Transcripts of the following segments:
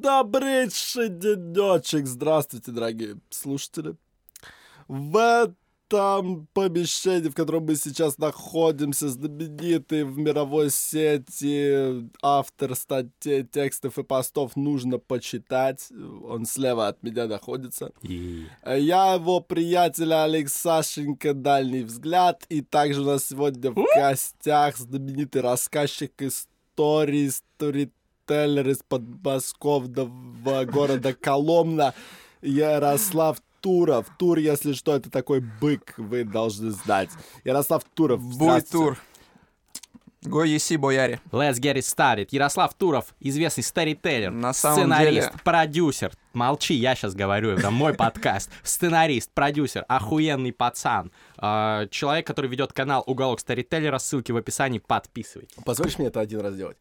Добрейший денечек! Здравствуйте, дорогие слушатели. В этом помещении, в котором мы сейчас находимся, знаменитый в мировой сети автор статей, текстов и постов нужно почитать. Он слева от меня находится. И... Я его приятель Алекс Сашенька, дальний взгляд. И также у нас сегодня в гостях знаменитый рассказчик истории, сторителлер из подмосковного города Коломна, Ярослав Туров. Тур, если что, это такой бык, вы должны знать. Ярослав Туров, Буй тур. Го еси, бояре. Let's get it started. Ярослав Туров, известный старителлер, На самом сценарист, деле- продюсер. Молчи, я сейчас говорю, это мой подкаст. Сценарист, продюсер, охуенный пацан. А, Человек, который ведет канал Уголок Старителлера, ссылки в описании, подписывайтесь. Позволишь мне это один раз сделать?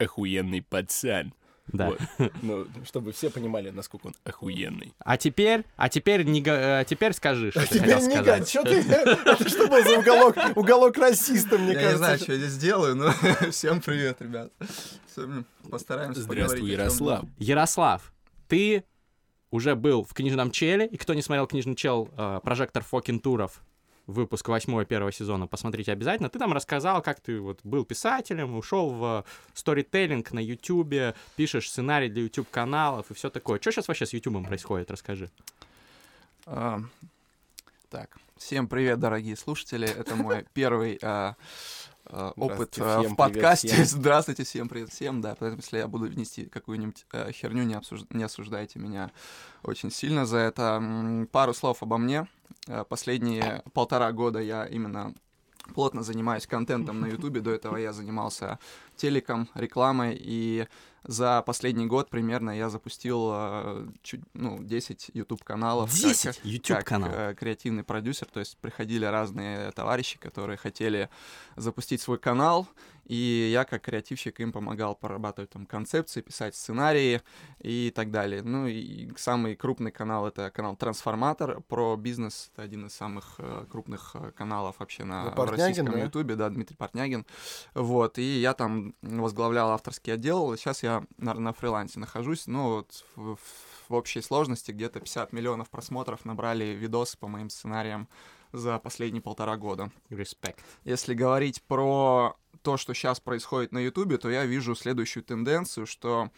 Охуенный пацан. Да. Вот. Ну, чтобы все понимали, насколько он охуенный. А теперь, а теперь, не, э, теперь скажи, что ты Теперь хотел не сказать. гад, что ты? Это что был за уголок? Уголок расиста, мне Я не знаю, кажется. что я здесь делаю, но всем привет, ребят. Постараемся Здравствуй, Ярослав. Ярослав, ты уже был в книжном челе, и кто не смотрел книжный чел, э, прожектор Фокин Туров, выпуск 8 первого сезона, посмотрите обязательно. Ты там рассказал, как ты вот был писателем, ушел в сторителлинг на Ютубе, пишешь сценарий для YouTube каналов и все такое. Что сейчас вообще с Ютубом происходит, расскажи. А, Так, всем привет, дорогие слушатели. Это мой первый а, опыт а, всем в подкасте. привет Здравствуйте, всем привет всем, да. Поэтому, если я буду внести какую-нибудь э, херню, не, обсуж- не осуждайте меня очень сильно за это. Пару слов обо мне. Э, Последние полтора года я именно плотно занимаюсь контентом на Ютубе. До этого я занимался телеком, рекламой, и за последний год примерно я запустил э, чуть, ну, 10 YouTube-каналов. как- 10 как, YouTube-каналов. э, креативный продюсер, то есть приходили разные товарищи, которые хотели запустить свой канал, и я как креативщик им помогал прорабатывать там концепции, писать сценарии и так далее. Ну и самый крупный канал это канал Трансформатор про бизнес, это один из самых э, крупных э, каналов вообще на Ну, российском да? ютубе, да, Дмитрий Портнягин. Вот, и я там возглавлял авторский отдел, сейчас я на, на фрилансе нахожусь, ну вот в, в общей сложности где-то 50 миллионов просмотров набрали видосы по моим сценариям за последние полтора года. Респект. Если говорить про то, что сейчас происходит на Ютубе, то я вижу следующую тенденцию, что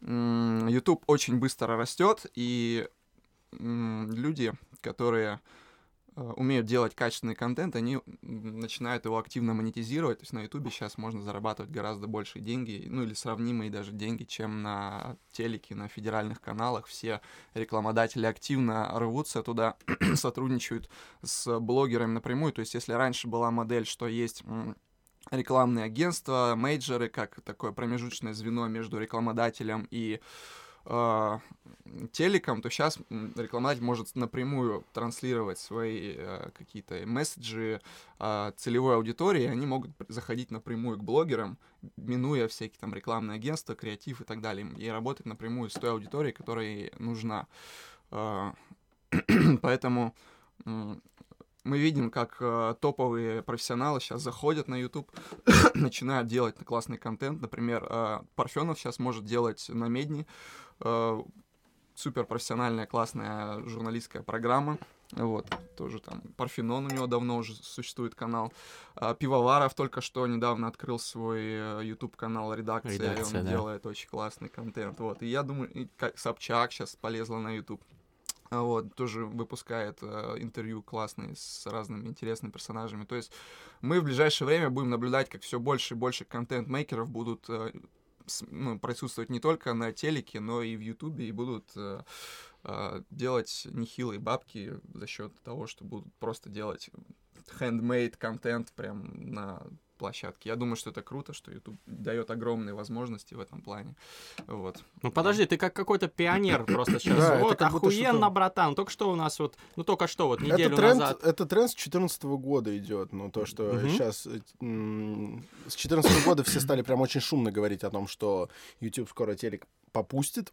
YouTube очень быстро растет, и люди, которые умеют делать качественный контент, они начинают его активно монетизировать. То есть на Ютубе сейчас можно зарабатывать гораздо больше деньги, ну или сравнимые даже деньги, чем на телеке, на федеральных каналах. Все рекламодатели активно рвутся туда, сотрудничают с блогерами напрямую. То есть если раньше была модель, что есть рекламные агентства, мейджоры, как такое промежуточное звено между рекламодателем и э, телеком, то сейчас рекламодатель может напрямую транслировать свои э, какие-то месседжи э, целевой аудитории, они могут заходить напрямую к блогерам, минуя всякие там рекламные агентства, креатив и так далее, и работать напрямую с той аудиторией, которая ей нужна. Э, Поэтому мы видим, как э, топовые профессионалы сейчас заходят на YouTube, начинают делать классный контент. Например, э, Парфенов сейчас может делать на Медни э, супер профессиональная, классная журналистская программа. Вот, тоже там Парфенон у него давно уже существует канал. А, Пивоваров только что недавно открыл свой YouTube канал редакция, и Редакция, он да. делает очень классный контент. Вот, и я думаю, и как Собчак сейчас полезла на YouTube. А Вот, тоже выпускает э, интервью классные с разными интересными персонажами. То есть мы в ближайшее время будем наблюдать, как все больше и больше контент-мейкеров будут э, с- ну, присутствовать не только на телеке, но и в Ютубе, и будут э, э, делать нехилые бабки за счет того, что будут просто делать handmade контент прям на площадке. Я думаю, что это круто, что YouTube дает огромные возможности в этом плане. Вот. Ну подожди, ты как какой-то пионер просто сейчас. Да, это вот, как будто охуенно, братан. Только что у нас вот, ну только что, вот неделю Это тренд, назад. это тренд с 2014 года идет. Ну, то, что Мгм. сейчас... С 2014 года все стали прям очень шумно говорить о том, что YouTube скоро телек попустит.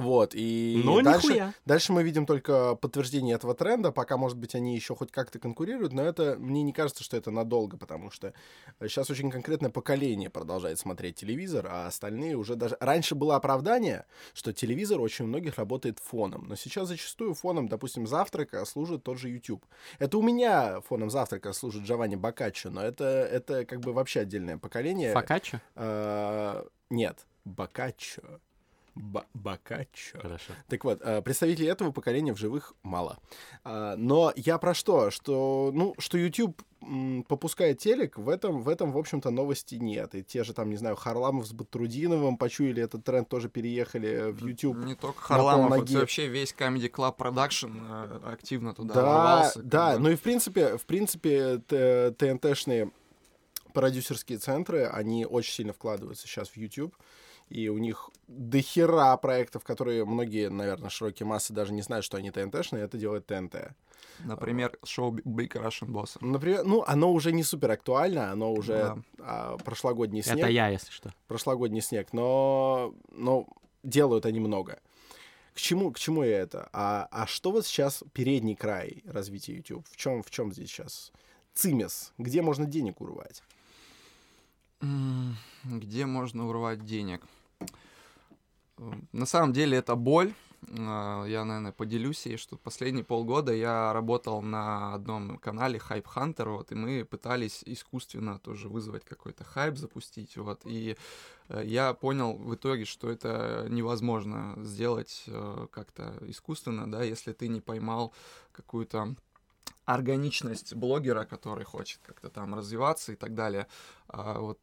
Вот, и Но дальше, нихуя. дальше мы видим только подтверждение этого тренда, пока, может быть, они еще хоть как-то конкурируют, но это, мне не кажется, что это надолго, потому что сейчас очень конкретное поколение продолжает смотреть телевизор, а остальные уже даже... Раньше было оправдание, что телевизор очень у многих работает фоном, но сейчас зачастую фоном, допустим, завтрака служит тот же YouTube. Это у меня фоном завтрака служит Джованни Бокаччо, но это, это как бы вообще отдельное поколение. Фокаччо? А, нет, Бокаччо. Бокаччо. Хорошо. Так вот, э, представителей этого поколения в живых мало. А, Но я про что? Что, ну, что YouTube попускает телек, в этом, в этом, в общем-то, новости нет. И те же там, не знаю, Харламов с Батрудиновым почуяли этот тренд, тоже переехали в YouTube. Не только Харламов, вот полноге. вообще весь Comedy Club Production э, активно туда Да, ворвался, как да, ну и в принципе, в принципе, т- ТНТшные продюсерские центры, они очень сильно вкладываются сейчас в YouTube, и у них дохера проектов, которые многие, наверное, широкие массы даже не знают, что они ТНТшные, это делает ТНТ. Например, шоу Big Russian Boss. Например, ну, оно уже не супер актуально, оно уже Да. а, прошлогодний снег. Это я, если что. прошлогодний снег, но, но делают они много. К чему, к чему я это? А, а что вот сейчас передний край развития YouTube? В чем, в чем здесь сейчас цимес? Где можно денег урвать? Где можно урвать денег? На самом деле это боль. А, Я, наверное, поделюсь ей, что последние полгода я работал на одном канале Hype Hunter, вот, и мы пытались искусственно тоже вызвать какой-то хайп, запустить, вот, и э, я понял в итоге, что это невозможно сделать э, как-то искусственно, да, если ты не поймал какую-то органичность блогера, который хочет как-то там развиваться и так далее. А вот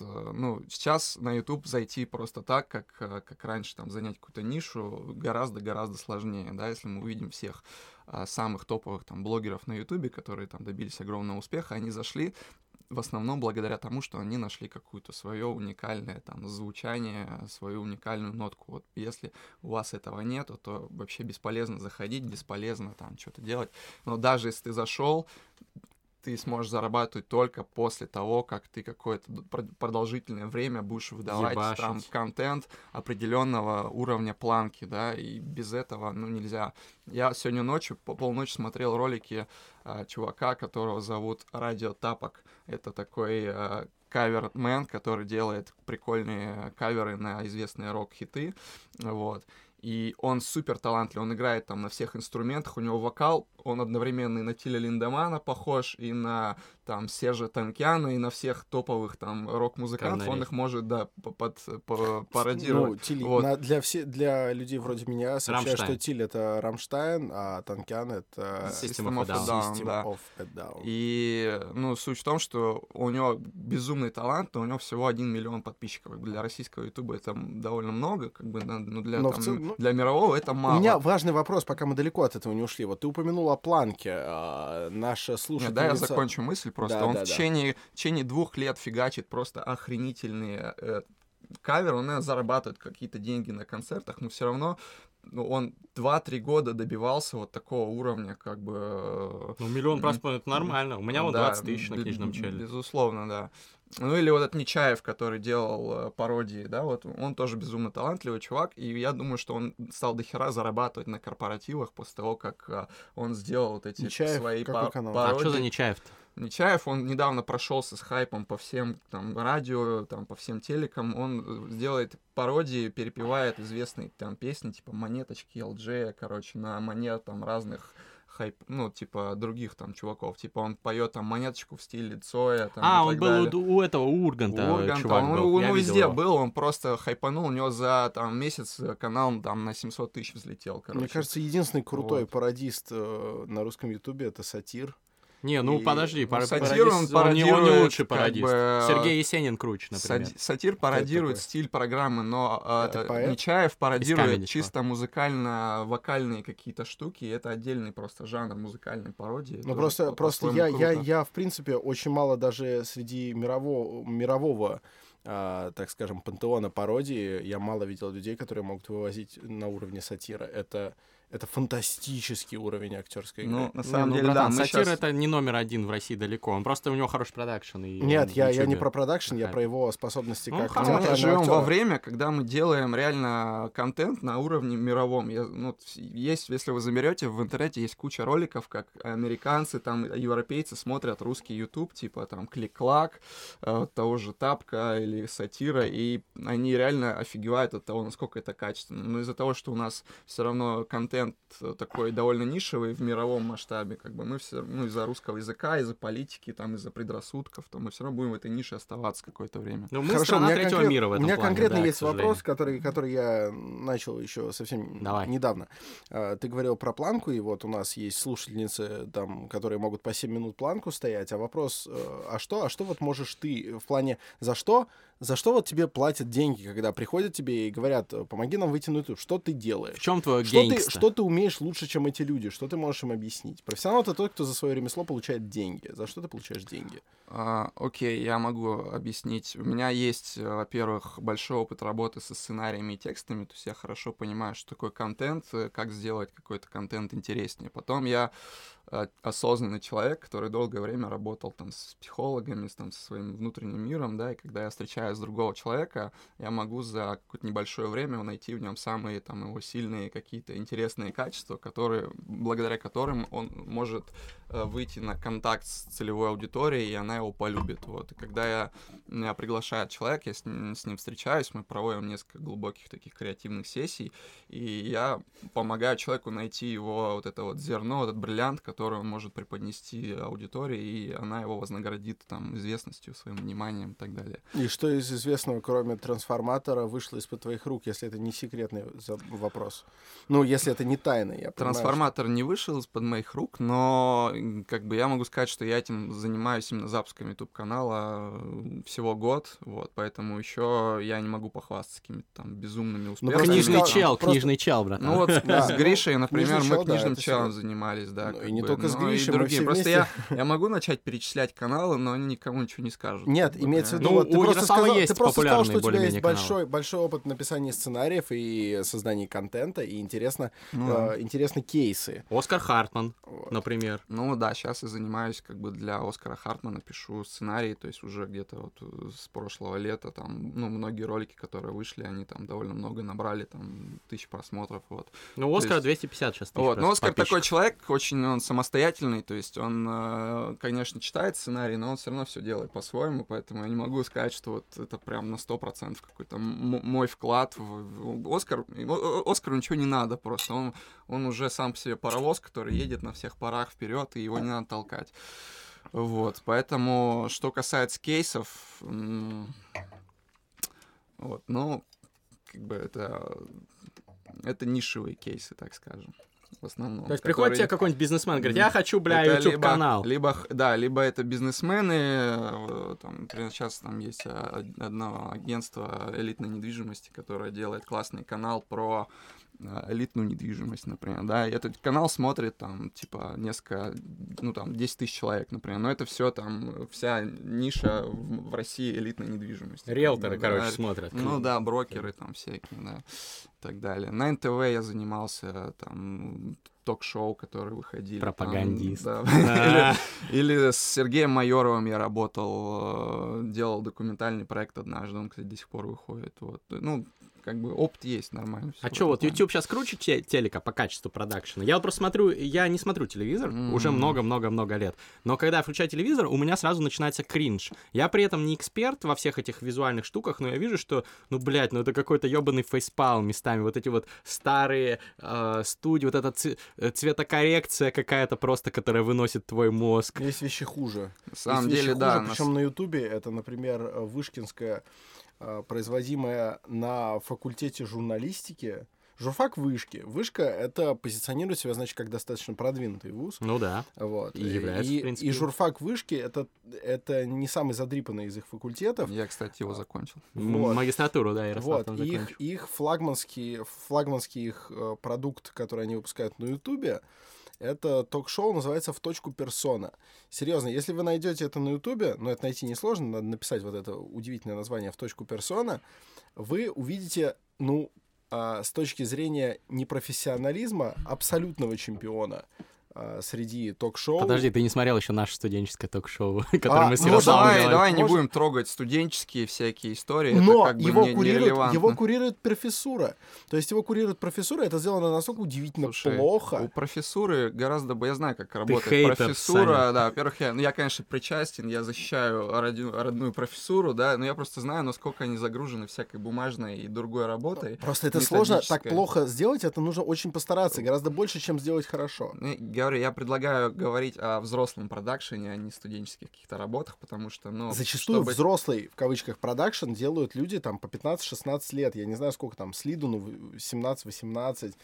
ну, сейчас на YouTube зайти просто так, как, э, как раньше, там, занять какую-то нишу, гораздо-гораздо сложнее, да, если мы увидим всех а, самых топовых там блогеров на YouTube, которые там добились огромного успеха, они зашли в основном благодаря тому, что они нашли какое-то свое уникальное там звучание, свою уникальную нотку. Вот если у вас этого нету, то вообще бесполезно заходить, бесполезно там что-то делать. Но даже если ты зашел, ты сможешь зарабатывать только после того, как ты какое-то продолжительное время будешь выдавать Ебашить. там контент определенного уровня планки, да, и без этого, ну, нельзя. Я сегодня ночью по полночи смотрел ролики а, чувака, которого зовут Радио Тапок. Это такой а, кавермен, который делает прикольные каверы на известные рок-хиты, вот. И он супер талантливый, он играет там на всех инструментах, у него вокал, он одновременно и на Тиля Линдемана похож, и на там Сержа Танкяна, и на всех топовых там рок-музыкантов, он Говнарей. их может, да, под, по- пародировать. Ну, Тиль, Вот. на- для, все, для людей вроде меня сообщаю, что. Тиль — это Рамштайн, а Танкян — это System System of a Down. System да. of a Down. И, ну, суть в том, что у него безумный талант, но у него всего 1 миллион подписчиков. Для российского ютуба это довольно много, как бы, но для, Но там, целом, ну, для мирового это мало. У меня важный вопрос, пока мы далеко от этого не ушли. Вот ты упомянул о планке. а, наша Нет, слушательница... да, я закончу мысль просто. Да, он да, в да. течение, в течение двух лет фигачит просто охренительные э, каверы, он наверное, зарабатывает какие-то деньги на концертах, но все равно ну, он 2-3 года добивался вот такого уровня, как бы... э, Ну, миллион просмотров это нормально. У меня вот да, 20 тысяч на книжном челе. Безусловно, да. Ну или вот этот Нечаев, который делал э, пародии, да, вот он тоже безумно талантливый чувак, и я думаю, что он стал дохера зарабатывать на корпоративах после того, как э, он сделал вот эти Нечаев, свои какой па- канал? А пародии. что за Нечаев-то? Нечаев, он недавно прошелся с хайпом по всем там радио, там по всем телекам, он делает пародии, перепевает известные там песни, типа монеточки, LJ, короче, на манер там разных хайп, ну, типа, других там чуваков. Типа, он поет там монеточку в стиле Цоя. Там, А, и он так был далее. у, у этого у Урганта, У Урганта, чувак он, был. он видел везде его. был, он просто хайпанул, у него за там месяц э, канал там на 700 тысяч взлетел, короче. Мне кажется, единственный крутой Вот. пародист э, на русском ютубе — это сатир. Не, ну И- подожди, ну, пара- сатир, он пародист, он, не, он не пародирует, лучший как пародист. бы, Сергей Есенин круче, например. Сатир пародирует стиль программы, но э, э? Нечаев пародирует чисто музыкально-вокальные какие-то штуки. и Это отдельный просто жанр музыкальной пародии. Ну, просто, просто я, я, я, в принципе, очень мало даже среди мирового, мирового а, так скажем, пантеона пародии, я мало видел людей, которые могут вывозить на уровне сатира. Это, это фантастический уровень актерской игры. Ну, на самом ну, деле, да, братан, мы сатир щас- это не номер один в России далеко. Он просто у него хороший продакшн. и Нет, я, я не про продакшн, я про его способности Ну, как хорошо. Мы живем во время, когда мы делаем реально контент на уровне мировом. Я, ну, есть, если вы заберете, в интернете есть куча роликов, как американцы, там, европейцы смотрят русский YouTube, типа там Клик-Клак, э, того же Тапка или Сатира, и они реально офигевают от того, насколько это качественно. Но из-за того, что у нас все равно контент э, такой довольно нишевый в мировом масштабе, как бы мы все, ну, из-за русского языка, из-за политики, там, из-за предрассудков, то мы все равно будем в этой нише оставаться какое-то время. Ну, мы Хорошо, у страна меня, третьего конкрет- мира в этом у меня плане, конкретно да, есть вопрос, который, который я начал еще совсем Давай. недавно. А, Ты говорил про планку, и вот у нас есть слушательницы, там, которые могут по 7 минут планку стоять. А вопрос, э, а что, а что вот можешь ты в плане, за что, за что вот тебе платят деньги, когда приходят тебе и говорят, э, помоги нам выйти на YouTube, что ты делаешь? В чем твое Что ты, что ты умеешь лучше, чем эти люди? Что ты можешь им объяснить? Профессионал — это тот, кто за свое ремесло получает деньги. За что ты получаешь деньги? А, окей, я могу объяснить. У меня есть, э, во-первых, большой опыт работы со сценариями и текстами, то есть я хорошо понимаю, что такое контент, э, как сделать какой-то контент интереснее. Потом я осознанный человек, который долгое время работал там с психологами, с, там, со своим внутренним миром, да, и когда я встречаюсь с другого человека, я могу за какое-то небольшое время найти в нем самые там его сильные какие-то интересные качества, которые, благодаря которым он может э, выйти на контакт с целевой аудиторией, и она его полюбит. Вот. И когда я, меня приглашает человек, я с ним, с ним встречаюсь, мы проводим несколько глубоких таких креативных сессий, и я помогаю человеку найти его вот это вот зерно, этот бриллиант, который он может преподнести аудитории, и она его вознаградит там известностью, своим вниманием и так далее. И что из известного, кроме трансформатора, вышло из-под твоих рук, если это не секретный вопрос? Ну, если это не тайна, я понимаю, Трансформатор не вышел из-под моих рук, но как бы я могу сказать, что я этим занимаюсь именно запуском YouTube канала э, всего год, вот, поэтому еще я не могу похвастаться какими-то там безумными успехами. просто Книжный чел, просто- книжный чел, братан. Ну вот с, ну, Гришей, например, мы книжным челом занимались, да. Ну, и не только с ну, и мы другие. Просто я, я могу начать перечислять каналы, но они никому ничего не скажут. Нет, имеется в виду, Ну, вот ты у просто сказал, есть ты просто сказал, что у тебя есть более-менее большой, большой опыт написания сценариев и создания контента, и интересно, Ну э, интересны кейсы. Оскар Хартман, Вот. например. Ну да, сейчас я занимаюсь как бы для Оскара Хартмана, пишу сценарий, то есть уже где-то вот э, с прошлого лета там, ну, многие ролики, которые вышли, они там довольно много набрали, там, тысяч просмотров, вот. Ну, Оскар есть- 250 сейчас тысяч Вот, но просто Оскар такой подписчиков. человек, очень он самостоятельный, то есть он, э, конечно, читает сценарий, но он все равно все делает по-своему, поэтому я не могу сказать, что вот это прям на 100% какой-то мой вклад в, Оскар. Оскару ничего не надо просто, он, он уже сам по себе паровоз, который едет на всех парах вперед, и его не надо толкать. Вот, поэтому, что касается кейсов, вот, ну, как бы это, это нишевые кейсы, так скажем, в основном. То есть приходит которые- тебе какой-нибудь бизнесмен, говорит, я хочу, бля, это YouTube-канал. Либо, либо, х- да, либо это бизнесмены, э, там, сейчас там есть а, одно агентство элитной недвижимости, которое делает классный канал про э, элитную недвижимость, например, да, и этот канал смотрит там, типа, несколько, ну, там, 10 тысяч человек, например, но это все там, вся ниша в, в России элитной недвижимости. Риэлторы, Да, короче, смотрят. ну да, брокеры там всякие, да, и так далее. На НТВ я занимался там ток-шоу, которые выходили. там, Пропагандист. да. А, Или, или с Сергеем Майоровым я работал, э, делал документальный проект однажды, он, кстати, до сих пор выходит. Вот. Ну, как бы опыт есть нормально. А что, вот. YouTube сейчас круче те- телека по качеству продакшена? Я вот просто смотрю, я не смотрю телевизор М. уже много-много-много лет. Но когда я включаю телевизор, у меня сразу начинается кринж. Я при этом не эксперт во всех этих визуальных штуках, но я вижу, что, ну, блядь, ну это какой-то ебаный фейспал местами. Вот эти вот старые э, студии, вот эта ц- цветокоррекция какая-то просто, которая выносит твой мозг. Есть вещи хуже. На самом Есть вещи деле, да. хуже, нас- Причем на Ютубе это, например, Вышкинская, производимая на факультете журналистики. Журфак вышки. Вышка — это позиционирует себя, значит, как достаточно продвинутый вуз. Ну да. Вот. И является, и, в принципе. и журфак вышки это, это не самый задрипанный из их факультетов. Я, кстати, его закончил. Вот. Магистратуру, да, Ярослав Вот, там их, закончил. их флагманский, флагманский их э, продукт, который они выпускают на Ютубе, это ток-шоу, называется «В точку персона». Серьезно, если вы найдете это на Ютубе, но это найти несложно, надо написать вот это удивительное название «В точку персона», вы увидите, ну, а, с точки зрения непрофессионализма абсолютного чемпиона среди ток-шоу. Подожди, ты не смотрел еще наше студенческое ток-шоу, которое А, мы с ну, давай, делали? давай не будем трогать студенческие всякие истории. Но это как бы его, не- курирует, его курирует профессура. То есть его курирует профессура, это сделано настолько удивительно Слушай, плохо. У профессуры гораздо... бы Я знаю, как работает хейтер, профессура. Саня. Да, во-первых, я, ну, я, конечно, причастен, я защищаю роди- родную профессуру, да, но я просто знаю, насколько они загружены всякой бумажной и другой работой. Просто это сложно так плохо сделать, это нужно очень постараться, гораздо больше, чем сделать хорошо. Ну, Говорю, я предлагаю говорить о взрослом продакшене, а не студенческих каких-то работах, потому что, ну, Зачастую чтобы- взрослый, в кавычках, продакшн делают люди там по 15-16 лет. Я не знаю, сколько там, с Лиду, ну, 17-18.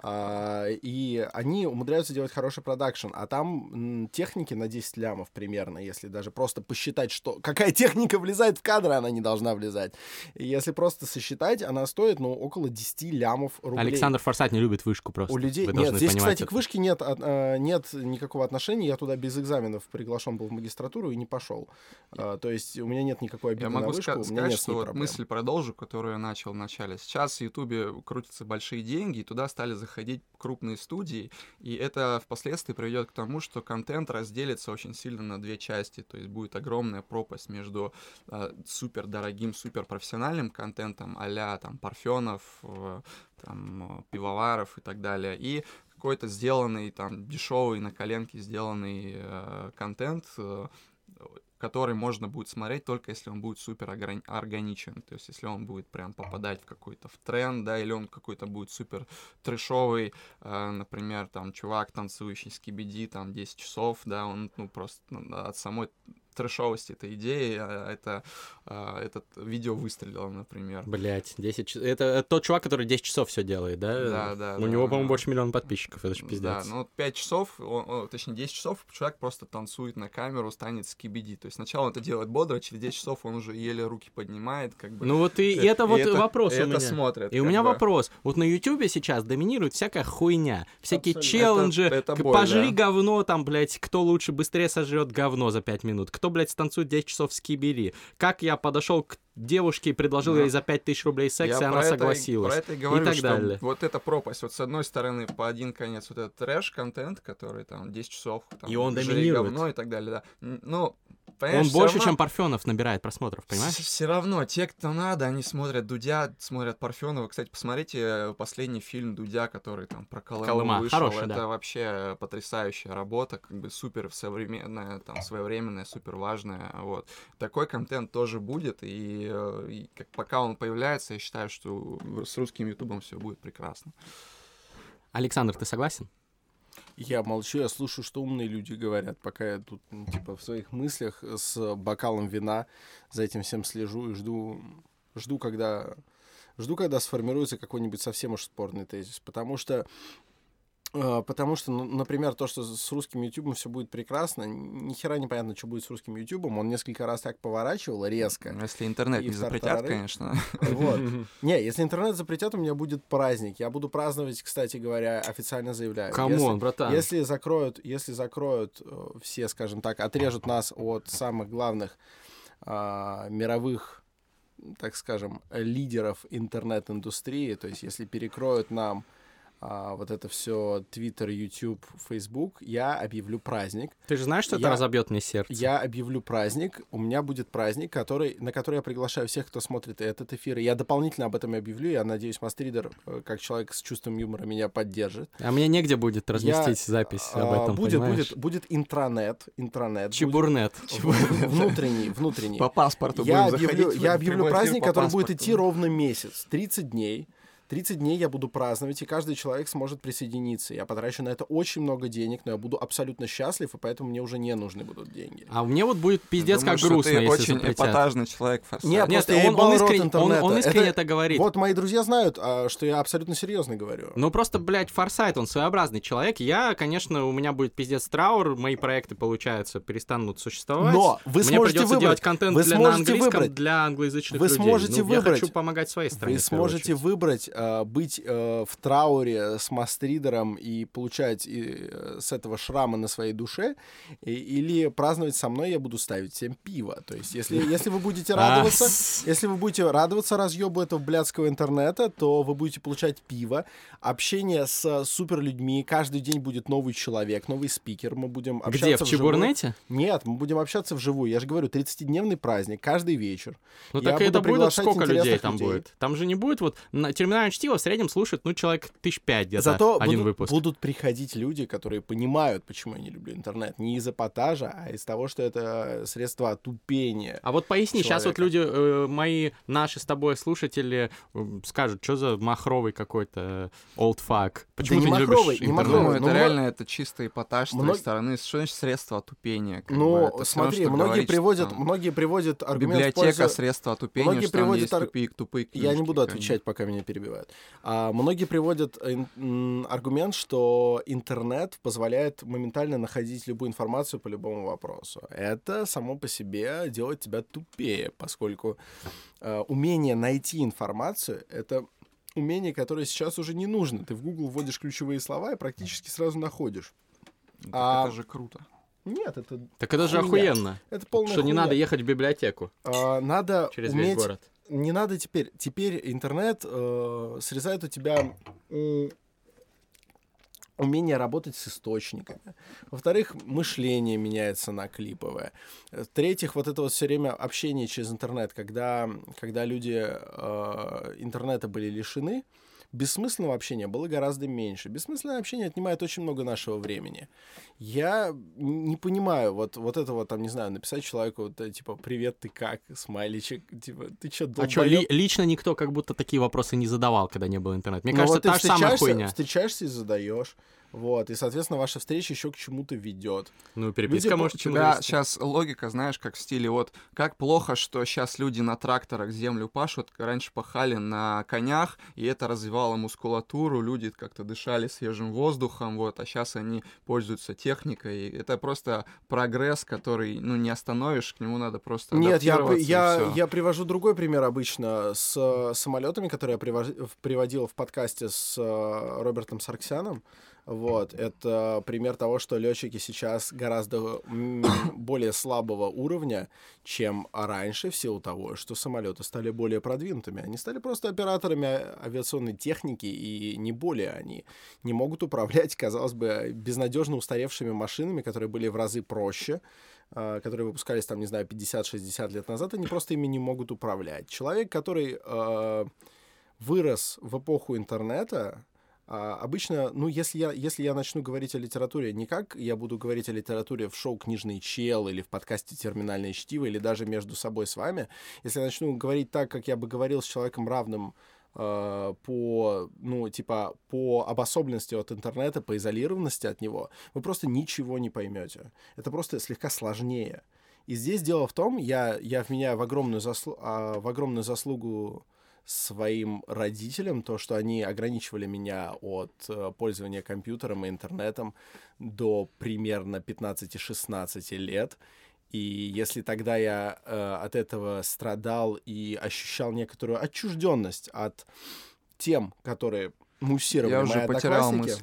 А, и они умудряются делать хороший продакшн. А там техники на 10 лямов примерно, если даже просто посчитать, что какая техника влезает в кадр, она не должна влезать. И если просто сосчитать, она стоит, ну, около 10 лямов рублей. Александр Форсайт не любит вышку просто. У людей... Вы Нет, здесь, понимать кстати, это. к вышке нет, от- э, нет никакого отношения. Я туда без экзаменов приглашен был в магистратуру и не пошел. А, то есть у меня нет никакой обиды Я на могу вышку, ска- у меня сказать, нет что вот проблем. мысль продолжу, которую я начал в начале. Сейчас в Ютубе крутятся большие деньги, и туда стали заходить крупные студии, и это впоследствии приведет к тому, что контент разделится очень сильно на две части, то есть будет огромная пропасть между э, супер дорогим, супер профессиональным контентом а там Парфенов, э, там э, Пивоваров и так далее, и какой-то сделанный там дешевый на коленке сделанный э, контент, э, который можно будет смотреть только если он будет супер органичен, то есть если он будет прям попадать в какой-то в тренд, да, или он какой-то будет супер трешовый, э, например, там чувак танцующий с кибиди, там 10 часов, да, он ну просто ну, от самой трешовости этой идеи э, это э, этот видео выстрелило, например. Блять, 10 часов. Это, это тот чувак, который 10 часов все делает, да? Да, да, У да, него, да. по-моему, больше миллиона подписчиков. Это же пиздец. Да, ну вот 5 часов, он- точнее 10 часов человек просто танцует на камеру, станет с кибиди. То есть сначала он это делает бодро, через 10 часов он уже еле руки поднимает, как бы. Ну вот и, и Э, это вот это- вопрос и у это меня. смотрят. И у меня бы. вопрос. Вот на Ютубе сейчас доминирует всякая хуйня. Всякие Абсолютно. челленджи. Это- это боль, пожри да. говно, там, блядь, кто лучше быстрее сожрет говно за 5 минут. Кто, блядь, станцует 10 часов с кибери. Как я подошел к девушке и предложил Ну, ей за 5000 рублей секс, и Я она про это и- согласилась. про это и говорю, так что далее. вот эта пропасть. Вот с одной стороны, по один конец вот этот трэш-контент, который там 10 часов, там, И он доминирует. говно и так далее, да. Н- Он понимаешь, всё больше, равно- чем Парфенов набирает просмотров, понимаешь? Все равно, те, кто надо, они смотрят Дудя, смотрят Парфенова. Кстати, посмотрите э, последний фильм Дудя, который там про Колыму Колыма. вышел. Хороший, Это да. вообще потрясающая работа, как бы супер современная, там, своевременная, супер важная. Вот. Такой контент тоже будет, и, э, и как, пока он появляется, я считаю, что с русским ютубом все будет прекрасно. Александр, ты согласен? Я молчу, я слушаю, что умные люди говорят, пока я тут, ну, типа, в своих мыслях с бокалом вина за этим всем слежу и жду, жду, когда, жду, когда сформируется какой-нибудь совсем уж спорный тезис, потому что Потому что, ну, например, то, что с русским ютубом все будет прекрасно, ни хера непонятно, что будет с русским ютубом. Он несколько раз так поворачивал резко. Если интернет И не запретят, конечно. Вот. Не, если интернет запретят, у меня будет праздник. Я буду праздновать, кстати говоря, официально заявляю. Come on, братан. Если закроют, если закроют э, все, скажем так, отрежут нас от самых главных а, мировых, так скажем, лидеров интернет-индустрии, то есть если перекроют нам а, вот это все Twitter, YouTube, Facebook, я объявлю праздник. Ты же знаешь, что это Я- разобьет мне сердце? Я объявлю праздник. У меня будет праздник, который, на который я приглашаю всех, кто смотрит этот эфир. И я дополнительно об этом объявлю. Я надеюсь, Мастридер, э, как человек с чувством юмора, меня поддержит. А мне негде будет разместить Я, запись об А, этом, будет, понимаешь? будет, будет интранет, интранет. будет Чебурнет. внутренний, внутренний. По паспорту Я объявлю, я объявлю праздник, который будет идти ровно месяц, 30 дней. 30 дней я буду праздновать, и каждый человек сможет присоединиться. Я потрачу на это очень много денег, но я буду абсолютно счастлив, и поэтому мне уже не нужны будут деньги. А мне вот будет пиздец Думаю, как что грустно, ты если очень запретят. эпатажный человек, Форсайт. Нет, Нет, я он, он искренне, он, он искренне Это- это говорит. Вот мои друзья знают, а, что я абсолютно серьезно говорю. Ну просто, блядь, Форсайт, он своеобразный человек. Я, конечно, у меня будет пиздец траур, мои проекты, получается, перестанут существовать. Но вы Мне сможете придется выбрать. делать контент Вы для, на английском выбрать. для англоязычных Вы людей. сможете Ну, Я выбрать. хочу помогать своей стране. Вы сможете выбрать э, быть э, в трауре с мастридером и получать э, с этого шрамы на своей душе, и, или праздновать со мной я буду ставить всем пиво. То есть, если, если вы будете радоваться, если вы будете радоваться разъебу этого блядского интернета, то вы будете получать пиво, общение с суперлюдьми, каждый день будет новый человек, новый спикер, мы будем общаться Где, в вживую. Чебурнете? Нет, мы будем общаться вживую. Я же говорю, 30-дневный праздник, каждый вечер. Ну Я так это будет сколько людей там людей. будет? Там же не будет вот... На терминальное чтиво в среднем слушает, ну, человек тысяч пять где-то Зато один будут, выпуск. будут приходить люди, которые понимают, почему я не люблю интернет. Не из эпатажа, а из того, что это средство отупения. А вот поясни, сейчас вот человека. люди, э, мои, наши с тобой слушатели э, скажут, что за махровый какой-то э, old fuck. Почему не ты не махровый, любишь не интернет? Ну, махровый. это Ну, реально это чисто эпатаж с твоей Мног- стороны. Что значит средство отупения? как бы? Ну, Это равно, смотри, что многие говорить, приводят, там многие приводят аргумент в Библиотека пользу- средства отупения, многие что там приводят есть ар- тупые, тупые Я не книжки, буду бы. отвечать, пока меня перебивают. А, многие приводят э, аргумент, что интернет позволяет моментально находить любую информацию по любому вопросу. Это само по себе делает тебя тупее, поскольку э, умение найти информацию — это умение, которое сейчас уже не нужно. Ты в Google вводишь ключевые слова и практически сразу находишь. Так А- Это же круто. Нет, это, Так это же Хуйня. охуенно. это полная Что не хуйня. надо ехать в библиотеку А, надо через уметь весь город. Не надо теперь. Теперь интернет э, срезает у тебя м, умение работать с источниками. Во-вторых, мышление меняется на клиповое. Э, В-третьих, вот это вот все время общение через интернет, когда, когда люди э, интернета были лишены, бессмысленного общения было гораздо меньше. Бессмысленное общение отнимает очень много нашего времени. Я не понимаю вот, вот этого, там, не знаю, написать человеку, вот, э, типа, привет, ты как, смайличек, типа, ты чё, А что, долбоёб?» лично никто как будто такие вопросы не задавал, когда не было интернета? Мне Ну, кажется, вот та же самая хуйня. Встречаешься и задаешь. Вот, и, соответственно, ваша встреча еще к чему-то ведет. Ну, переписка Люди может чему-то вести. сейчас логика, знаешь, как в стиле вот как плохо, что сейчас люди на тракторах землю пашут, раньше пахали на конях, и это развивало мускулатуру, люди как-то дышали свежим воздухом, вот, а сейчас они пользуются техникой. Это просто прогресс, который, ну, не остановишь, к нему надо просто Нет, я, я, я привожу другой пример обычно с э, самолетами, которые я привож- приводил в подкасте с э, Робертом Сарксяном. Вот, это пример того, что летчики сейчас гораздо более слабого уровня, чем раньше, в силу того, что самолеты стали более продвинутыми. Они стали просто операторами а- авиационной техники, и не более они не могут управлять, казалось бы, безнадежно устаревшими машинами, которые были в разы проще, э, которые выпускались там, не знаю, 50-60 лет назад, они просто ими не могут управлять. Человек, который э, вырос в эпоху интернета, а, обычно, ну, если я, если я начну говорить о литературе не как я буду говорить о литературе в шоу «Книжный чел» или в подкасте «Терминальное чтиво» или даже между собой с вами, если я начну говорить так, как я бы говорил с человеком равным э, по, ну, типа, по обособленности от интернета, по изолированности от него, вы просто ничего не поймете. Это просто слегка сложнее. И здесь дело в том, я, я вменяю в огромную, заслу- а, в огромную заслугу своим родителям то, что они ограничивали меня от э, пользования компьютером и интернетом до примерно 15-16 лет. И если тогда я э, от этого страдал и ощущал некоторую отчужденность от тем, которые муссировали Я мои уже потерял мысль.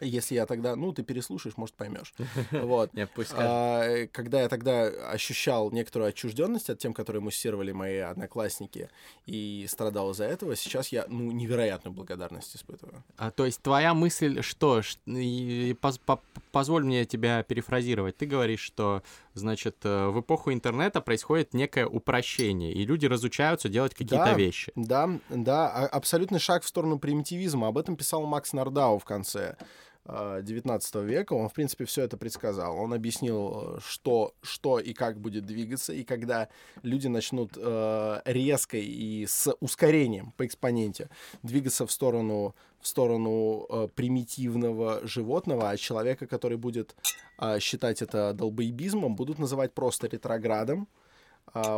Если я тогда, ну, ты переслушаешь, может, поймешь. Вот. Не, пусть. А, когда я тогда ощущал некоторую отчужденность от тем, которые муссировали мои одноклассники, и страдал из-за этого, сейчас я, ну, невероятную благодарность испытываю. А, то есть твоя мысль что? Ш- и поз- по- позволь мне тебя перефразировать. Ты говоришь, что, значит, э, в эпоху интернета происходит некое упрощение, и люди разучаются делать какие-то Да. вещи. Да, да, а- абсолютный шаг в сторону примитивизма. Об этом писал Макс Нардау в конце 19 века. Он, в принципе, все это предсказал. Он объяснил, э, что, что и как будет двигаться, и когда люди начнут э, резко и с ускорением по экспоненте двигаться в сторону, в сторону э, примитивного животного, а человека, который будет э, считать это долбоебизмом, будут называть просто ретроградом, а,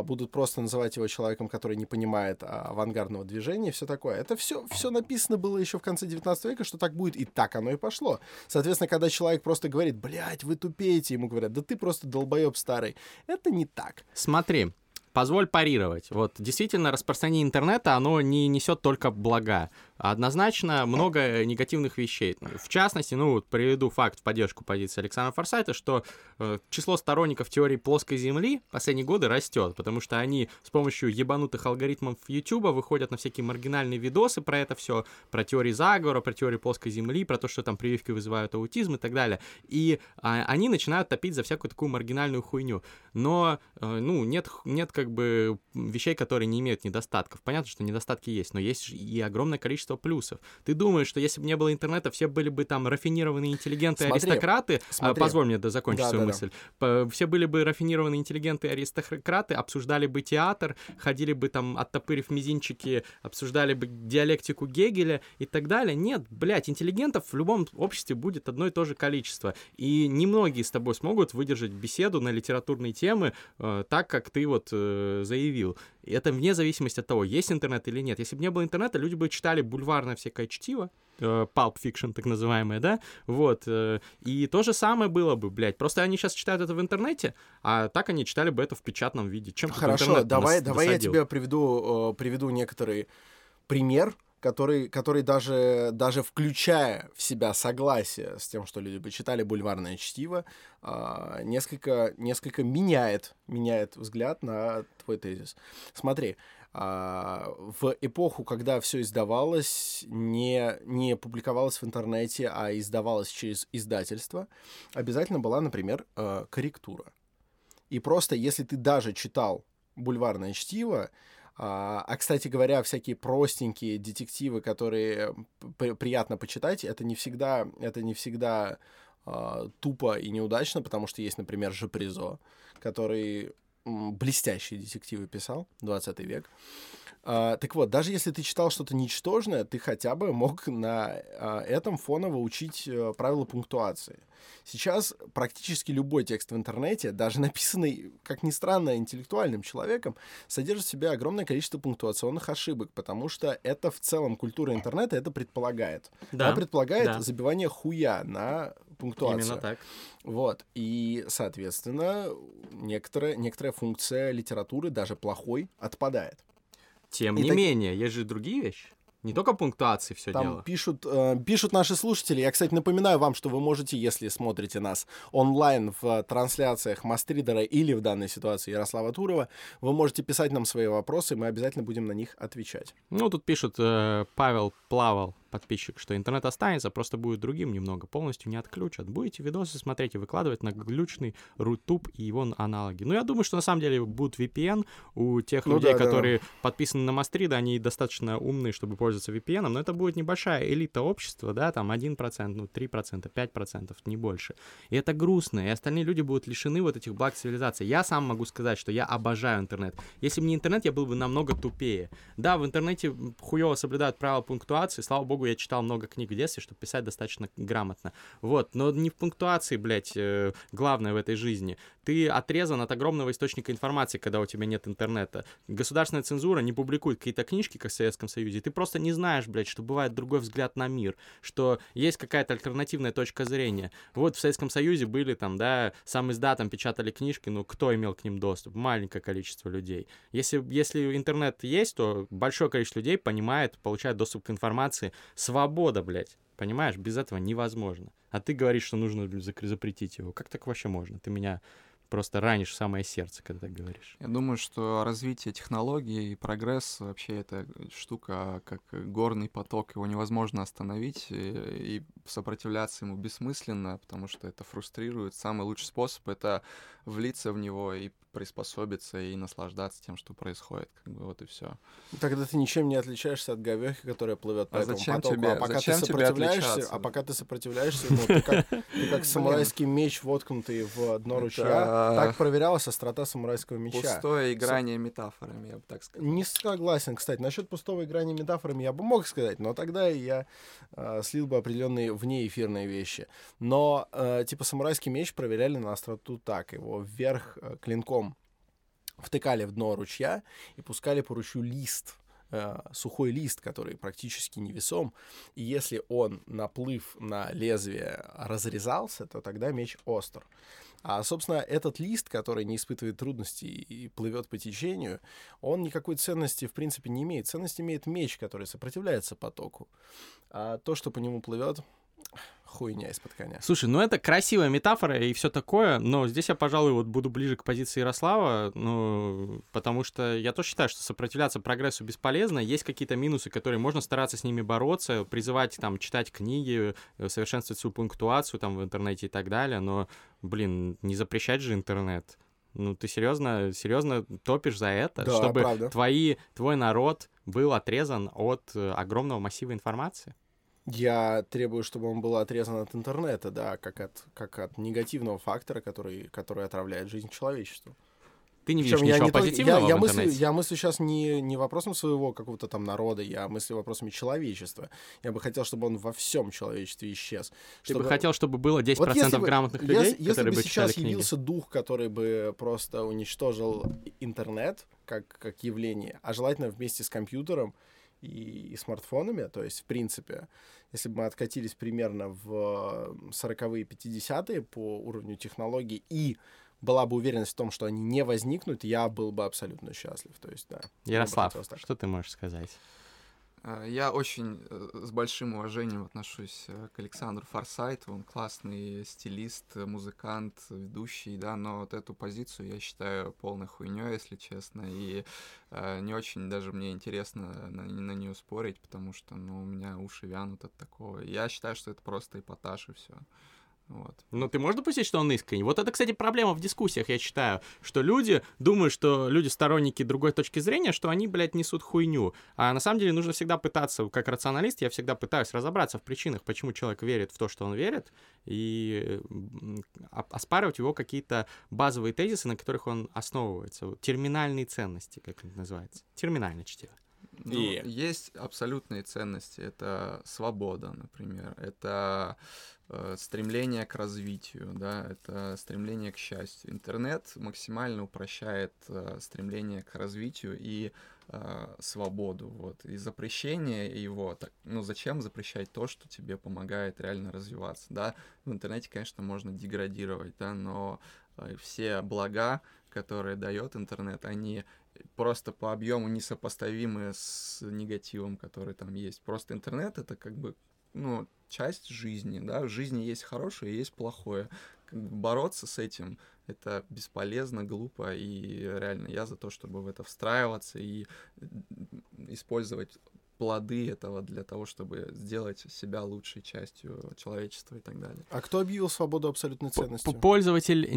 будут просто называть его человеком, который не понимает а, авангардного движения и все такое. Это все, все написано было еще в конце 19 века, что так будет, и так оно и пошло. Соответственно, когда человек просто говорит, блядь, вы тупеете, ему говорят, да ты просто долбоеб старый. Это не так. Смотри, позволь парировать. Вот действительно распространение интернета, оно не несет только блага. Однозначно много негативных вещей. В частности, ну, вот приведу факт в поддержку позиции Александра Форсайта, что э, число сторонников теории плоской Земли в последние годы растет, потому что они с помощью ебанутых алгоритмов YouTube выходят на всякие маргинальные видосы про это все, про теории заговора, про теории плоской Земли, про то, что там прививки вызывают аутизм и так далее. И а, они начинают топить за всякую такую маргинальную хуйню. Но, э, ну, нет, нет как бы вещей, которые не имеют недостатков. Понятно, что недостатки есть, но есть и огромное количество плюсов. Ты думаешь, что если бы не было интернета, все были бы там рафинированные интеллигенты, Смотри, аристократы? А, смотри. позволь мне закончить Да, свою да, да. мысль. П- Все были бы рафинированные интеллигенты, аристократы, обсуждали бы театр, ходили бы там, оттопырив мизинчики, обсуждали бы диалектику Гегеля и так далее. Нет, блядь, интеллигентов в любом обществе будет одно и то же количество. И немногие с тобой смогут выдержать беседу на литературные темы э, так, как ты вот э, заявил. И это вне зависимости от того, есть интернет или нет. Если бы не было интернета, люди бы читали бульварное всякое чтиво, э, pulp fiction так называемое, да, вот, э, и то же самое было бы, блядь, просто они сейчас читают это в интернете, а так они читали бы это в печатном виде. Чем Хорошо, давай, нас давай я досадил? тебе приведу, э, приведу некоторый пример, который, который даже, даже включая в себя согласие с тем, что люди бы читали бульварное чтиво, а, несколько, несколько меняет, меняет взгляд на твой тезис. Смотри, а, в эпоху, когда все издавалось, не, не публиковалось в интернете, а издавалось через издательство, обязательно была, например, э, корректура. И просто, если ты даже читал бульварное чтиво, а, а, кстати говоря, всякие простенькие детективы, которые приятно почитать, это не всегда, это не всегда а, тупо и неудачно, потому что есть, например, Жепризо, который блестящие детективы писал, 20 век. А, так вот, даже если ты читал что-то ничтожное, ты хотя бы мог на а, этом фоново учить э, правила пунктуации. Сейчас практически любой текст в интернете, даже написанный, как ни странно, интеллектуальным человеком, содержит в себе огромное количество пунктуационных ошибок, потому что это в целом культура интернета это предполагает. Да, Она предполагает да. забивание хуя на пунктуацию. Именно так. Вот. И, соответственно, некоторая, некоторая функция литературы, даже плохой, отпадает. Тем И не так- менее, есть же другие вещи. Не только пунктуации все Там дело. пишут, э, пишут наши слушатели. Я, кстати, напоминаю вам, что вы можете, если смотрите нас онлайн в трансляциях Мастридера или в данной ситуации Ярослава Турова, вы можете писать нам свои вопросы, мы обязательно будем на них отвечать. Ну, тут пишут э, Павел Плавал, подписчик, что интернет останется, просто будет другим немного, полностью не отключат. Будете видосы смотреть и выкладывать на глючный Рутуб и его аналоги. Ну, я думаю, что на самом деле будут VPN у тех Ну людей, да, да. которые подписаны на Мастрида, они достаточно умные, чтобы пользоваться VPN, но это будет небольшая элита общества, да, там 1%, ну, 3%, 5%, не больше. И это грустно, и остальные люди будут лишены вот этих благ цивилизации. Я сам могу сказать, что я обожаю интернет. Если бы не интернет, я был бы намного тупее. Да, в интернете хуево соблюдают правила пунктуации. Слава богу, я читал много книг в детстве, чтобы писать достаточно грамотно. Вот, но не в пунктуации, блядь, э, главное в этой жизни. Ты отрезан от огромного источника информации, когда у тебя нет интернета. Государственная цензура не публикует какие-то книжки, как в Советском Союзе. Ты просто не знаешь, блядь, что бывает другой взгляд на мир, что есть какая-то альтернативная точка зрения. Вот в Советском Союзе были там, да, сам издатом печатали книжки, ну кто имел к ним доступ? Маленькое количество людей. Если, если интернет есть, то большое количество людей понимает, получает доступ к информации. Свобода, блядь. Понимаешь, без этого невозможно. А ты говоришь, что нужно запретить его. Как так вообще можно? Ты меня просто ранишь самое сердце, когда так говоришь. Я думаю, что развитие технологий и прогресс вообще это штука как горный поток, его невозможно остановить, и, и сопротивляться ему бессмысленно, потому что это фрустрирует. Самый лучший способ — это влиться в него и приспособиться и наслаждаться тем, что происходит. Как бы вот и все. Тогда ты ничем не отличаешься от говехи, которая плывет по А этому зачем потоку. тебе- а пока зачем ты сопротивляешься, а пока ты сопротивляешься, ну, ты как, ты как самурайский меч, воткнутый в дно Это- ручья, так проверялась острота самурайского меча. Пустое играние метафорами, я бы так сказал. Не согласен, кстати. Насчет пустого играния метафорами я бы мог сказать, но тогда я э, слил бы определенные внеэфирные вещи. Но, э, типа, самурайский меч проверяли на остроту так. Его вверх э, клинком втыкали в дно ручья и пускали по ручью лист э, сухой лист, который практически невесом, и если он, наплыв на лезвие, разрезался, то тогда меч остр. А, собственно, этот лист, который не испытывает трудностей и плывет по течению, он никакой ценности, в принципе, не имеет. Ценность имеет меч, который сопротивляется потоку. А то, что по нему плывет, хуйня из-под коня. Слушай, ну это красивая метафора и все такое, но здесь я, пожалуй, вот буду ближе к позиции Ярослава, ну, потому что я тоже считаю, что сопротивляться прогрессу бесполезно, есть какие-то минусы, которые можно стараться с ними бороться, призывать там читать книги, э, совершенствовать свою пунктуацию там в интернете и так далее, но, блин, не запрещать же интернет. Ну, ты серьезно, серьезно топишь за это, Да, чтобы правда. твои, твой народ был отрезан от э, огромного массива информации? Я требую, чтобы он был отрезан от интернета, да, как от, как от негативного фактора, который, который отравляет жизнь человечеству. Ты не видишь Причем я ничего не только- позитивного я, я в мыслю, интернете? я мыслю сейчас не, не вопросом своего какого-то там народа, я мыслю вопросами человечества. Я бы хотел, чтобы он во всем человечестве исчез. Ты чтобы... бы хотел, чтобы было 10% Вот если бы- грамотных если- людей, если которые бы бы читали сейчас книги? явился дух, который бы просто уничтожил интернет как, как явление, а желательно вместе с компьютером и, и смартфонами, то есть, в принципе, если бы мы откатились примерно в 40-е, 50-е по уровню технологий и была бы уверенность в том, что они не возникнут, я был бы абсолютно счастлив. То есть, да. Ярослав, что ты можешь сказать? Э, Я очень э, с большим уважением отношусь э, к Александру Форсайту. Он классный стилист, музыкант, ведущий, да, но вот эту позицию я считаю полной хуйней, если честно. И не очень даже мне интересно на, на нее спорить, потому что, ну, у меня уши вянут от такого. Я считаю, что это просто эпатаж и все. Вот. Ну, ты можешь допустить, что он искренний? Вот это, кстати, проблема в дискуссиях, я считаю, что люди думают, что люди сторонники другой точки зрения, что они, блядь, несут хуйню. А на самом деле нужно всегда пытаться, как рационалист, я всегда пытаюсь разобраться в причинах, почему человек верит в то, что он верит, и оспаривать его какие-то базовые тезисы, на которых он основывается. Терминальные ценности, как это называется. Терминальное чтиво. Ну, И- Есть абсолютные ценности. Это свобода, например. Это э, стремление к развитию, да, это стремление к счастью. Интернет максимально упрощает э, стремление к развитию и э, свободу. Вот. И запрещение его, так, ну зачем запрещать то, что тебе помогает реально развиваться, да? В интернете, конечно, можно деградировать, да, но э, все блага, которые дает интернет, они просто по объему несопоставимы с негативом, который там есть. Просто интернет это как бы ну, часть жизни, да, в жизни есть хорошее и есть плохое. Как бы бороться с этим это бесполезно, глупо, и реально я за то, чтобы в это встраиваться и использовать плоды этого для того, чтобы сделать себя лучшей частью человечества и так далее. А кто объявил свободу абсолютной П- ценностью? Пользователь,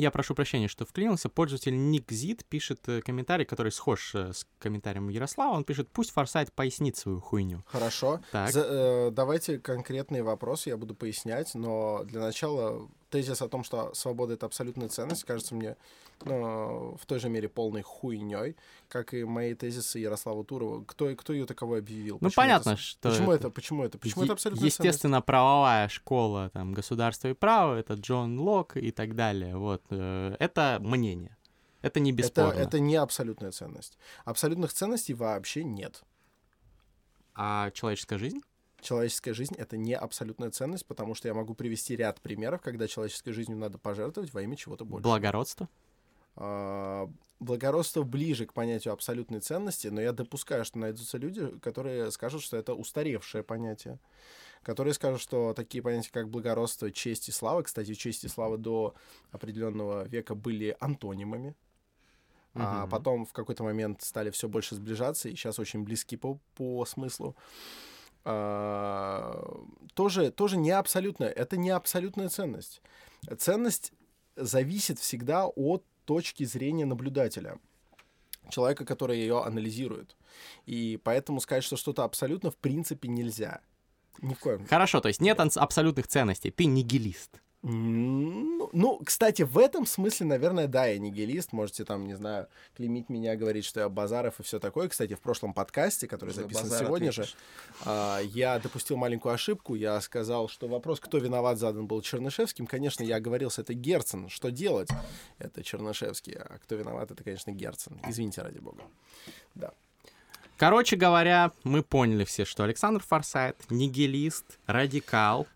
я прошу прощения, что вклинился, пользователь Ник Зит пишет э, комментарий, который схож э, с комментарием Ярослава. Он пишет, пусть Форсайт пояснит свою хуйню. Хорошо. Так. За- э, давайте конкретные вопросы я буду пояснять, но для начала тезис о том, что свобода это абсолютная ценность, кажется мне ну, в той же мере полной хуйней, как и мои тезисы Ярослава Турова. Кто, кто ее таковой объявил? Ну, Почему понятно, это, что Почему это- это? Почему это? Почему Е- это абсолютная ценность? Естественно, правовая школа, там, государство и право, это Джон Лок и так далее. Вот, э, это мнение. Это не Это, бесспорно. это не абсолютная ценность. Абсолютных ценностей вообще нет. А человеческая жизнь? Человеческая жизнь — это не абсолютная ценность, потому что я могу привести ряд примеров, когда человеческой жизнью надо пожертвовать во имя чего-то большего. Благородство? А, благородство ближе к понятию абсолютной ценности, но я допускаю, что найдутся люди, которые скажут, что это устаревшее понятие, которые скажут, что такие понятия, как благородство, честь и слава, кстати, честь и слава до определенного века были антонимами, а Мгм. потом в какой-то момент стали все больше сближаться, и сейчас очень близки по, по смыслу. А, тоже, тоже не абсолютная, это не абсолютная ценность. Ценность зависит всегда от точки зрения наблюдателя, человека, который ее анализирует. И поэтому сказать, что что-то абсолютно в принципе нельзя. Ни в коем. Хорошо, то есть нет абсолютных ценностей. Ты нигилист. Ну, кстати, в этом смысле, наверное, да, я нигилист. Можете там, не знаю, клеймить меня, говорить, что я Базаров и все такое. Кстати, в прошлом подкасте, который За записан базар сегодня ответишь. же, а, я допустил маленькую ошибку. Я сказал, что вопрос, кто виноват, задан был Чернышевским. Конечно, я оговорился, это Герцен. Что делать? Это Чернышевский. А кто виноват, это, конечно, Герцен. Извините, ради бога. Да. Короче говоря, мы поняли все, что Александр Форсайт нигилист, радикал.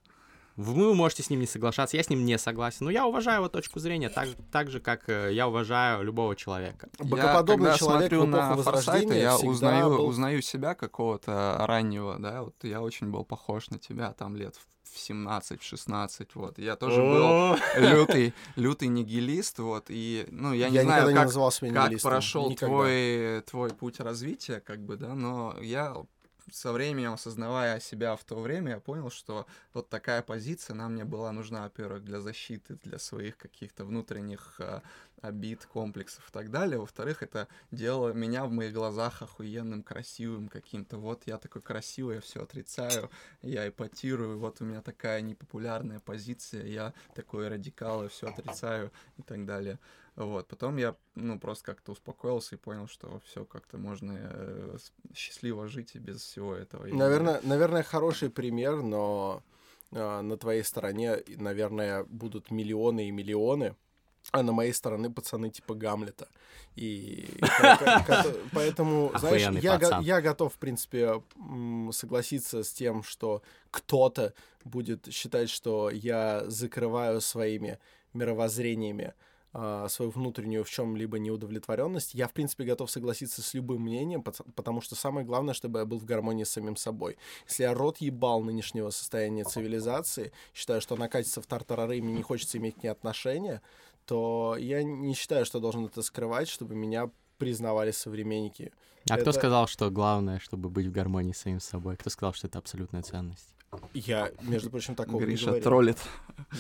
Вы можете с ним не соглашаться, я с ним не согласен. Но я уважаю его точку зрения так, так же, как э, я уважаю любого человека. Богоподобный я, человек смотрю на Форсайта, я узнаю, был- узнаю себя какого-то раннего, да, вот я очень был похож на тебя там лет в 17, в 16, вот. Я тоже был лютый, лютый нигилист, вот, и, ну, я не Я знаю, никогда не как, как прошел твой, твой путь развития, как бы, да, но я со временем, осознавая себя в то время, я понял, что вот такая позиция нам мне была нужна, во-первых, для защиты, для своих каких-то внутренних а, обид, комплексов и так далее. Во-вторых, это делало меня в моих глазах охуенным, красивым каким-то. Вот я такой красивый, я все отрицаю, я эпатирую, вот у меня такая непопулярная позиция, я такой радикал, я все отрицаю и так далее. Вот, потом я, ну, просто как-то успокоился и понял, что все как-то можно э, счастливо жить и без всего этого. И- Наверное, наверное, хороший пример, но а, на твоей стороне, наверное, будут миллионы и миллионы, а на моей стороне пацаны типа Гамлета. И ко- поэтому, знаешь, я, я готов, в принципе, согласиться с тем, что кто-то будет считать, что я закрываю своими мировоззрениями свою внутреннюю в чем-либо неудовлетворенность, я, в принципе, готов согласиться с любым мнением, пот- потому что самое главное, чтобы я был в гармонии с самим собой. Если я рот ебал нынешнего состояния цивилизации, считаю, что она катится в тартарары, мне не хочется иметь к ней отношения, то я не считаю, что должен это скрывать, чтобы меня признавали современники. А кто Это- сказал, что главное, чтобы быть в гармонии с самим собой? Кто сказал, что это абсолютная ценность? Я, между прочим, такого не Гриша говорил. троллит.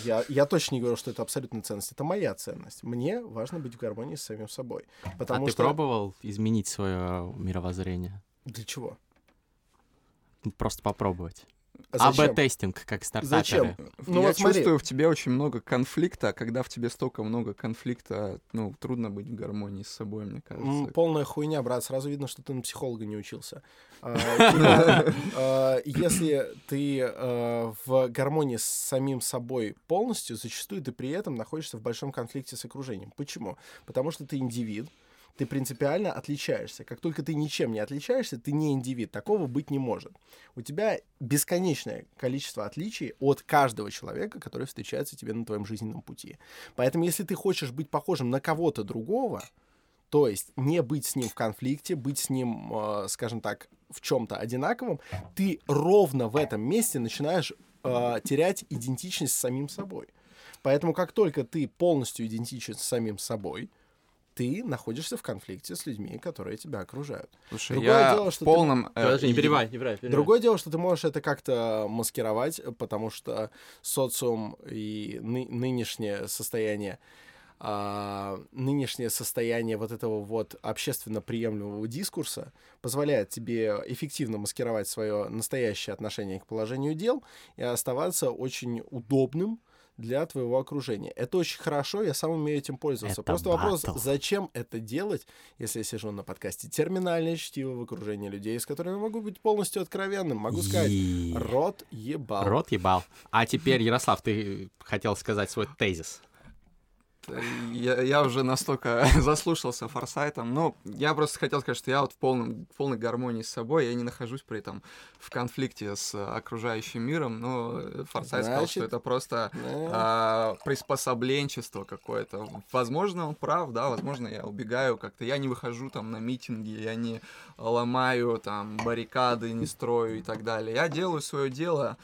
Я, я точно не говорю, что это абсолютная ценность. Это моя ценность. Мне важно быть в гармонии с самим собой. Потому а ты что... пробовал изменить свое мировоззрение? Для чего? Просто попробовать. А зачем? АБ-тестинг, как Зачем? стартаперы. Ну я вот смотри. чувствую в тебе очень много конфликта, а когда в тебе столько много конфликта, ну, трудно быть в гармонии с собой, мне М, кажется. Полная хуйня, брат. Сразу видно, что ты на психолога не учился. А, типа, а, Если ты а, в гармонии с самим собой полностью, зачастую ты при этом находишься в большом конфликте с окружением. Почему? Потому что ты индивид, ты принципиально отличаешься. Как только ты ничем не отличаешься, ты не индивид. Такого быть не может. У тебя бесконечное количество отличий от каждого человека, который встречается тебе на твоем жизненном пути. Поэтому, если ты хочешь быть похожим на кого-то другого, то есть не быть с ним в конфликте, быть с ним, э, скажем так, в чем-то одинаковым, ты ровно в этом месте начинаешь э, терять идентичность с самим собой. Поэтому как только ты полностью идентичен с самим собой, ты находишься в конфликте с людьми, которые тебя окружают. Слушай, другое я дело, что в ты- полном... э, Подожди, не перебивай, не перебивай. перебивай. Другое дело, что ты можешь это как-то маскировать, потому что социум и ны- нынешнее состояние а, нынешнее состояние вот этого вот общественно приемлемого дискурса позволяет тебе эффективно маскировать свое настоящее отношение к положению дел и оставаться очень удобным для твоего окружения. Это очень хорошо, я сам умею этим пользоваться. Это Просто вопрос, батл. зачем это делать, если я сижу на подкасте терминальное чтиво в окружении людей, с которыми я могу быть полностью откровенным. Могу сказать, И- рот ебал. Рот ебал. А теперь, Ярослав, ты хотел сказать свой тезис. Я, я уже настолько заслушался форсайтом. Ну, я просто хотел сказать, что я вот в, полном, в полной гармонии с собой. Я не нахожусь при этом в конфликте с окружающим миром. Но форсайт сказал, что Значит, это просто Э, а, приспособленчество какое-то. Возможно, он прав, да, возможно, я убегаю как-то. Я не выхожу там на митинги, я не ломаю там баррикады, не строю и так далее. Я делаю свое дело,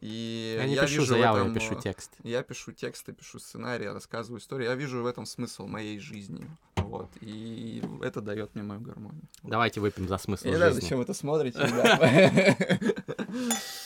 и Я не я пишу вижу заяву, я этом, пишу э, текст. я пишу тексты, пишу сценарии, рассказываю истории. Я вижу в этом смысл моей жизни. Вот. И это дает мне мою гармонию. Давайте выпьем за смысл Я не знаю, жизни. зачем это смотрите.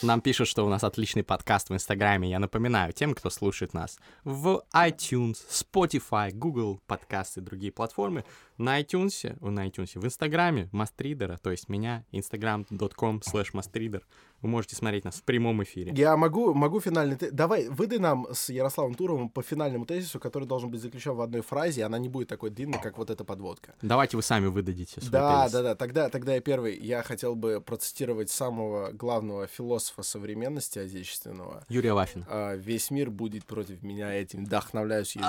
Нам пишут, что у нас отличный подкаст в Инстаграме. Я напоминаю тем, кто слушает нас в iTunes, Spotify, Google подкасты и другие платформы. На iTunes, на iTunes, в Инстаграме Мастридера, то есть меня, instagram.com slash mastrider. Вы можете смотреть нас в прямом эфире. Я могу, могу финальный... Давай, выдай нам с Ярославом Туровым по финальному тезису, который должен быть заключен в одной фразе, и она не будет такой длинной, как вот эта подводка. Давайте вы сами выдадите свой Да, тезис. да, да. Тогда, тогда я первый. Я хотел бы процитировать самого главного философа современности отечественного. Юрия Вафина. а, Весь мир будет против меня, я этим вдохновляюсь. ежу.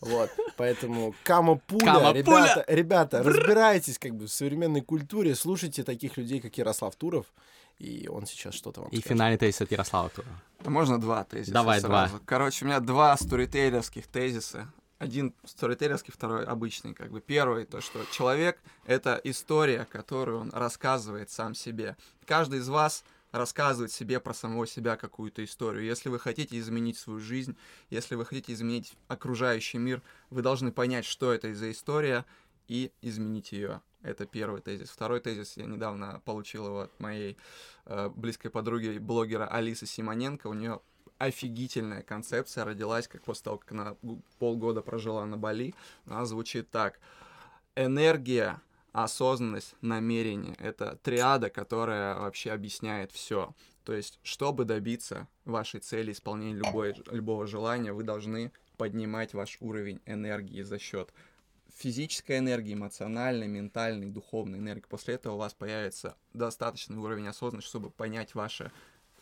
Вот, поэтому Кама Пуля, ребята, ребята, разбирайтесь как бы в современной культуре, слушайте таких людей, как Ярослав Туров, и он сейчас что-то вам И скажет. финальный тезис от Ярослава. А Можно два тезиса Давай, сразу? два. Короче, у меня два сторителлерских тезиса. Один сторителлерский, второй обычный. Как бы первый, то, что человек — это история, которую он рассказывает сам себе. Каждый из вас рассказывает себе про самого себя какую-то историю. Если вы хотите изменить свою жизнь, если вы хотите изменить окружающий мир, вы должны понять, что это за история, и изменить ее. Это первый тезис. Второй тезис я недавно получил его от моей э, близкой подруги блогера Алисы Симоненко. У нее офигительная концепция родилась, как после того, как она полгода прожила на Бали. Она звучит так. Энергия, осознанность, намерение. Это триада, которая вообще объясняет все. То есть, чтобы добиться вашей цели, исполнения любой, любого желания, вы должны поднимать ваш уровень энергии за счет физической энергии, эмоциональной, ментальной, духовной энергии. После этого у вас появится достаточный уровень осознанности, чтобы понять ваше,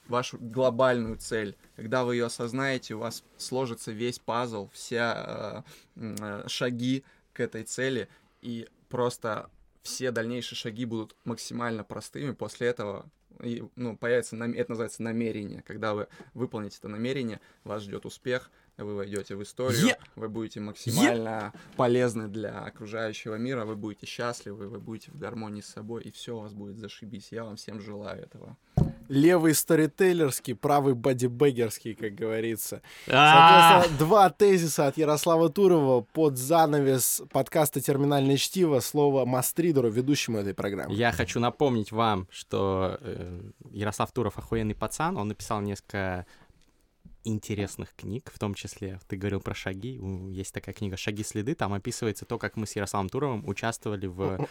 вашу глобальную цель. Когда вы ее осознаете, у вас сложится весь пазл, все э, э, шаги к этой цели, и просто все дальнейшие шаги будут максимально простыми. После этого и, ну, появится, это называется намерение. Когда вы выполните это намерение, вас ждет успех, вы войдете в историю, Е- вы будете максимально полезны для окружающего мира, вы будете счастливы, вы будете в гармонии с собой, и все у вас будет зашибись. Я вам всем желаю этого. Левый сторителлерский, правый бодибегерский, как говорится. А! Соответственно, два тезиса от Ярослава Турова под занавес подкаста «Терминальное чтиво» слово Мастридеру, ведущему этой программы. Я хочу напомнить вам, что э, Ярослав Туров охуенный пацан, он написал несколько интересных книг, в том числе, ты говорил про шаги, есть такая книга «Шаги следы», там описывается то, как мы с Ярославом Туровым участвовали в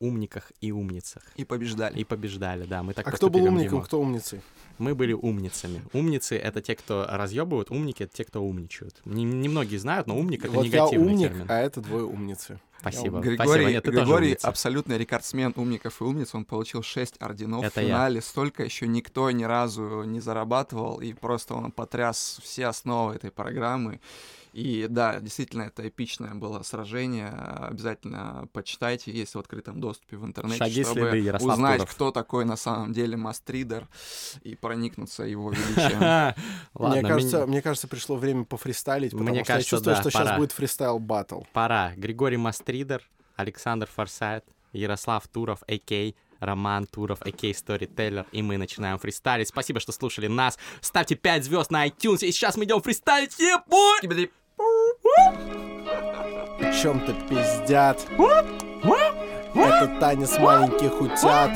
умниках и умницах. И побеждали. И побеждали, да, мы так А кто был умником, Дима. кто умницей? Мы были умницами. Умницы — это те, кто разъебывают, умники — это те, кто умничают. Не- Немногие знают, но умник — это вот я негативный умник, термин. а это двое умницы. Спасибо. Григорий, Спасибо. Нет, Григорий абсолютный рекордсмен умников и умниц. Он получил 6 орденов Это в я. финале. Столько еще никто ни разу не зарабатывал. И просто он потряс все основы этой программы. И да, действительно, это эпичное было сражение. Обязательно почитайте, есть в открытом доступе в интернете, «Шаги, чтобы следы», Ярослав узнать, Туров. кто такой на самом деле Мастридер и проникнуться его величием. Мне, кажется, мне кажется, пришло время пофристайлить, потому Мне что кажется, я чувствую, да, что пора. сейчас будет фристайл батл. пора. Григорий Мастридер, Александр Форсайт, Ярослав Туров, а.к. Роман Туров, а.к. Storyteller, и мы начинаем фристайлить. Спасибо, что слушали нас. Ставьте 5 звезд на iTunes, и сейчас мы идем фристайлить. Ебой! Чем-то пиздят. Это танец маленьких утят.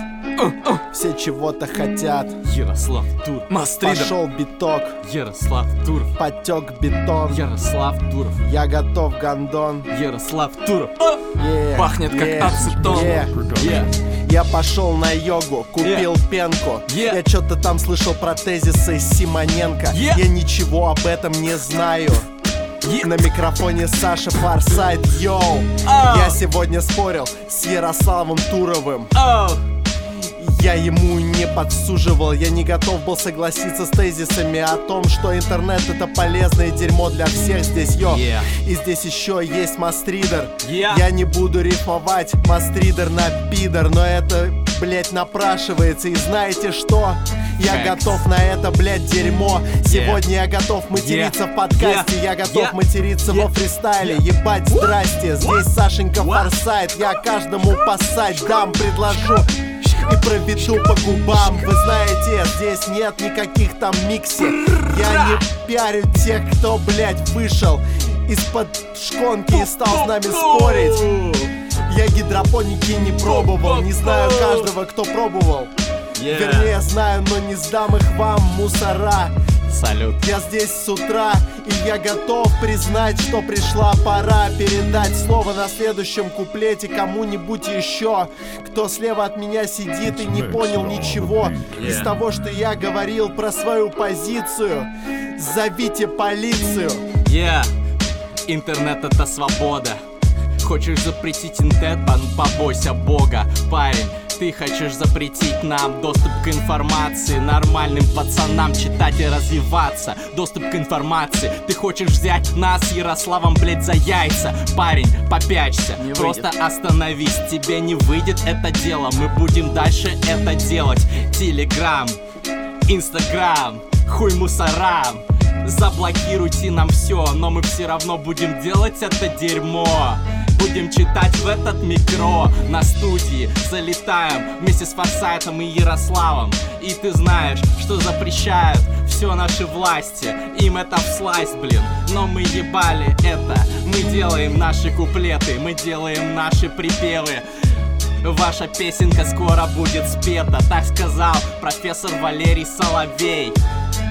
Все чего-то хотят. Ярослав Туров, Мастридер. Пошел биток, Ярослав Туров, потек бетон. Ярослав Туров, Я готов, гондон. Ярослав Туров. Yeah, Пахнет как yeah, ацетон. yeah. Yeah. Я пошел на йогу, купил пенку. Yeah. Я что-то там слышал про тезисы Симоненко. Yeah. Я ничего об этом не знаю. Yeah. На микрофоне Саша Фарсайт, йоу Ау. Я сегодня спорил с Ярославом Туровым Оу. Я ему не подсуживал, я не готов был согласиться с тезисами о том, что интернет это полезное дерьмо для всех здесь, йо Yeah. И здесь еще есть мастридер Yeah. Я не буду рифмовать мастридер на пидор, но это, блять, напрашивается И знаете что? Я Facts. готов на это, блять, дерьмо Сегодня я готов материться Yeah. в подкасте Я Yeah. готов Yeah. материться во фристайле Ебать, здрасте, здесь Сашенька Форсайт Я каждому посать дам, предложу и проведу по губам. Вы знаете, здесь нет никаких там микси. Я не пиарю тех, кто, блядь, вышел из-под шконки и стал с нами спорить. Я гидропоники не пробовал Не знаю каждого, кто пробовал. Yeah. Вернее, знаю, но не сдам их вам, мусора Салют. я здесь с утра, и я готов признать, что пришла пора передать слово на следующем куплете кому-нибудь еще, кто слева от меня сидит и не понял ничего из того, что я говорил про свою позицию. Зовите полицию. Yeah. Интернет это свобода. Хочешь запретить интернет, побойся бога, парень. Ты хочешь запретить нам доступ к информации? Нормальным пацанам читать и развиваться. Доступ к информации. Ты хочешь взять нас Ярославом, блядь, за яйца? Парень, попячься, Не просто остановись. Тебе не выйдет это дело. Мы будем дальше это делать. Телеграм, Инстаграм, хуй мусорам Заблокируйте нам все, но мы все равно будем делать это дерьмо Будем читать в этот микро. На студии Залетаем вместе с Форсайтом и Ярославом. И ты знаешь, что запрещают все наши власти. Им это вслась, блин. Но мы ебали это. Мы делаем наши куплеты Мы делаем наши припевы. Ваша песенка скоро будет спета Так сказал профессор Валерий Соловей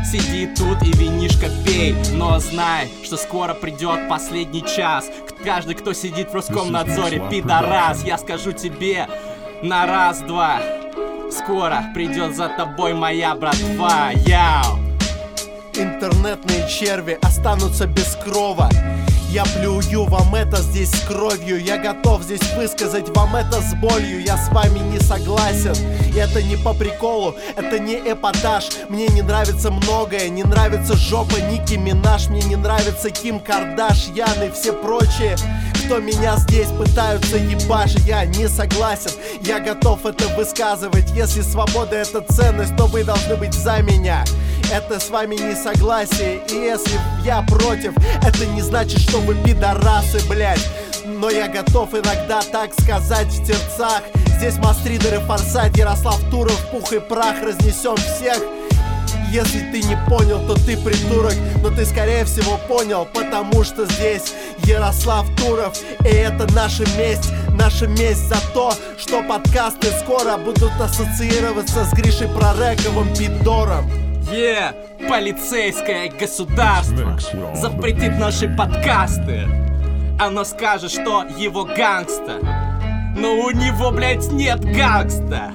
Сиди тут и винишко пей Но знай, что скоро придет последний час. Каждый, кто сидит в Роскомнадзоре, пидорас. Я скажу тебе на раз-два. Скоро придет за тобой моя братва. Яу! Интернетные черви останутся без крова я плюю вам это здесь с кровью. Я готов здесь высказать вам это с болью. Я с вами не согласен. Это не по приколу, это не эпатаж. Мне не нравится многое. Не нравится жопа Ники Минаж. Мне не нравится Ким Кардашьян и все прочие кто меня здесь пытаются ебашить Я не согласен, я готов это высказывать Если свобода это ценность, то вы должны быть за меня. Это с вами не согласие И если я против, это не значит, что вы пидорасы, блядь. Но я готов иногда так сказать в сердцах. Здесь мастридеры, форсайт, Ярослав Туров, пух и прах Разнесем всех если ты не понял, то ты придурок. Но ты скорее всего понял, потому что здесь Ярослав Туров. И это наша месть, наша месть за то Что подкасты скоро будут ассоциироваться с Гришей Прорековым Пидором. Е, полицейское государство запретит наши подкасты. Оно скажет, что его gangsta, но у него, блядь, нет gangsta.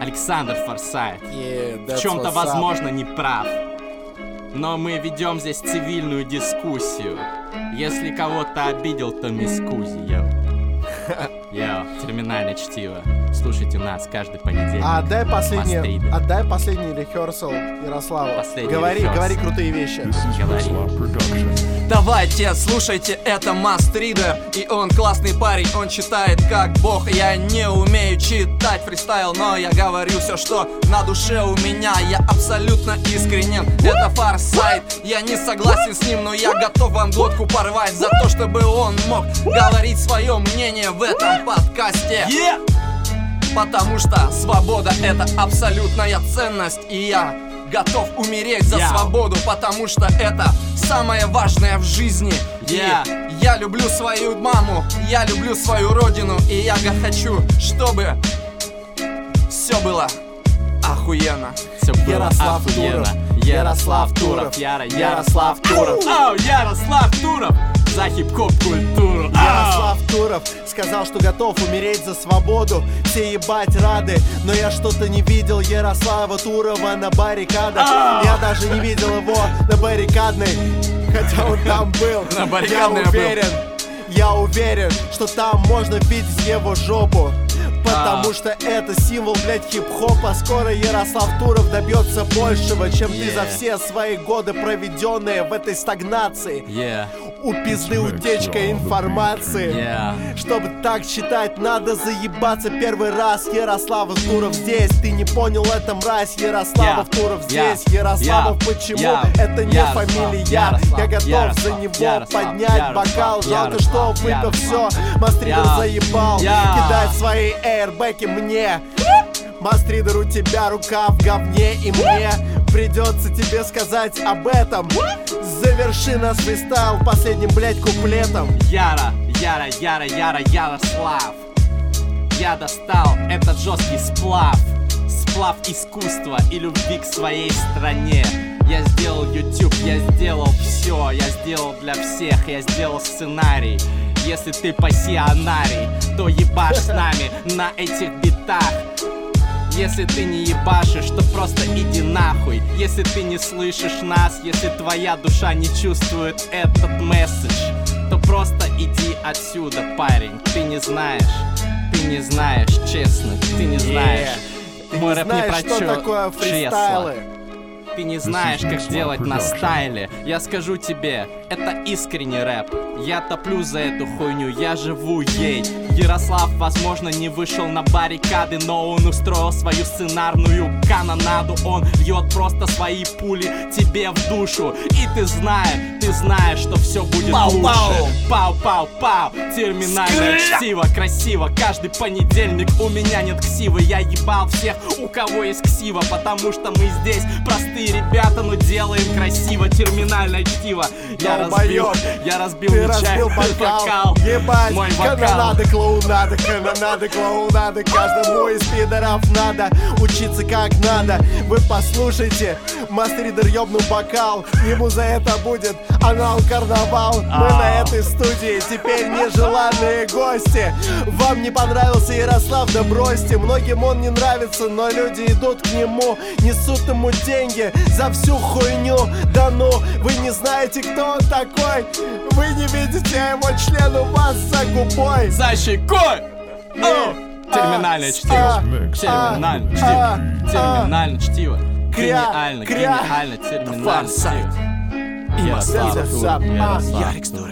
Александр Форсайт в чем-то, возможно, не прав. Но мы ведем здесь цивильную дискуссию. Если кого-то обидел, то mi scusi, yo. Йоу, терминальное чтиво. Слушайте нас каждый понедельник. А отдай последний, отдай последний рехерсал Ярославу. Последний говори, рехерсал. говори крутые вещи. Говори. Давайте, слушайте, это Мастридер И он классный парень, он читает как бог. Я не умею читать фристайл Но я говорю все, что на душе у меня. Я абсолютно искренен, это фарсайт. Я не согласен с ним, но я готов вам глотку порвать За то, чтобы он мог говорить свое мнение в этом подкасте! Потому что свобода это абсолютная ценность. И я готов умереть за Я. свободу Потому что это самое важное в жизни И Я. люблю свою маму, я люблю свою родину И я хочу, чтобы все было охуенно Все было Ярослав охуенно. Туров. Ярослав Туров. Яра, Ярослав Туров. Ау, Ярослав Туров. За хип-хоп культуру. Ау. Ярослав Туров сказал, что готов умереть за свободу Все ебать рады, но я что-то не видел Ярослава Турова на баррикадах! Я даже не видел его на баррикадной Хотя он там был Я уверен, я уверен, что там можно видеть его жопу Потому А. что это символ, блядь, хип-хопа. Скоро Ярослав Туров добьется большего Чем ты за Yeah. все свои годы, проведенные в этой стагнации. Yeah, У пизды утечка информации. Yeah. чтобы так читать, надо заебаться первый раз. Ярославов Туров здесь Ты не понял это, мразь. Ярославов Я, Туров здесь. Ярославов я, почему? я, это не Ярослав, фамилия. Ярослав, Я готов за Ярослав, него Ярослав, поднять Ярослав, бокал Жалко, что выпив все. Мастридер заебал. Кидать свои эйрбеки мне Мастридер, у тебя рука в говне И мне придется тебе сказать об этом Заверши нас фристайл последним, блядь, куплетом Яра, Яра, Яра, Яра, Ярослав. Я достал этот жесткий сплав. Сплав искусства и любви к своей стране. Я сделал YouTube, я сделал все, я сделал для всех, я сделал сценарий. Если ты пассионарий, то ебашь с нами на этих битах. Если ты не ебашишь, то просто иди нахуй Если ты не слышишь нас, если твоя душа не чувствует этот месседж То просто иди отсюда, парень, ты не знаешь Ты Ты не знаешь, честно, ты не знаешь. Ты Мой не рэп не знаешь, про что чё- такое фристайлы. Ты не знаешь, как делать на стайле. Я скажу тебе, это искренний рэп. Я топлю за эту хуйню, я живу ей. Ярослав, возможно, не вышел на баррикады, но он устроил свою сценарную канонаду. Он льет просто свои пули тебе в душу. И ты знаешь, ты знаешь, что все будет лучше. Пау-пау-пау, терминальное чтиво, красиво. Каждый понедельник у меня нет ксивы. Я ебал всех, у кого есть ксива, потому что мы здесь простые ребята, но делаем красиво. Терминальное чтиво. Я разбил, я разбил Ты разбил бокал, бокал. ебать, Мой вокал. Канонада, клоунада, канонада, клоунада Каждому из пидоров надо учиться как надо. Вы послушайте, мастеридер ёбнул бокал. Ему за это будет анал-карнавал Мы А. на этой студии теперь нежеланные гости. Вам не понравился Ярослав, да бросьте. Многим он не нравится, но люди идут к нему Несут ему деньги за всю хуйню. Да ну, вы не знаете, кто он такой. Вы не видите его член у вас за губой. За щекой! Терминальное а, чтиво. а, Терминальное а, чтиво. а, Терминальное чтиво. Кря, Гениально, кря. гениально, терминальное чтиво. Ярослав а, Ярик Тур.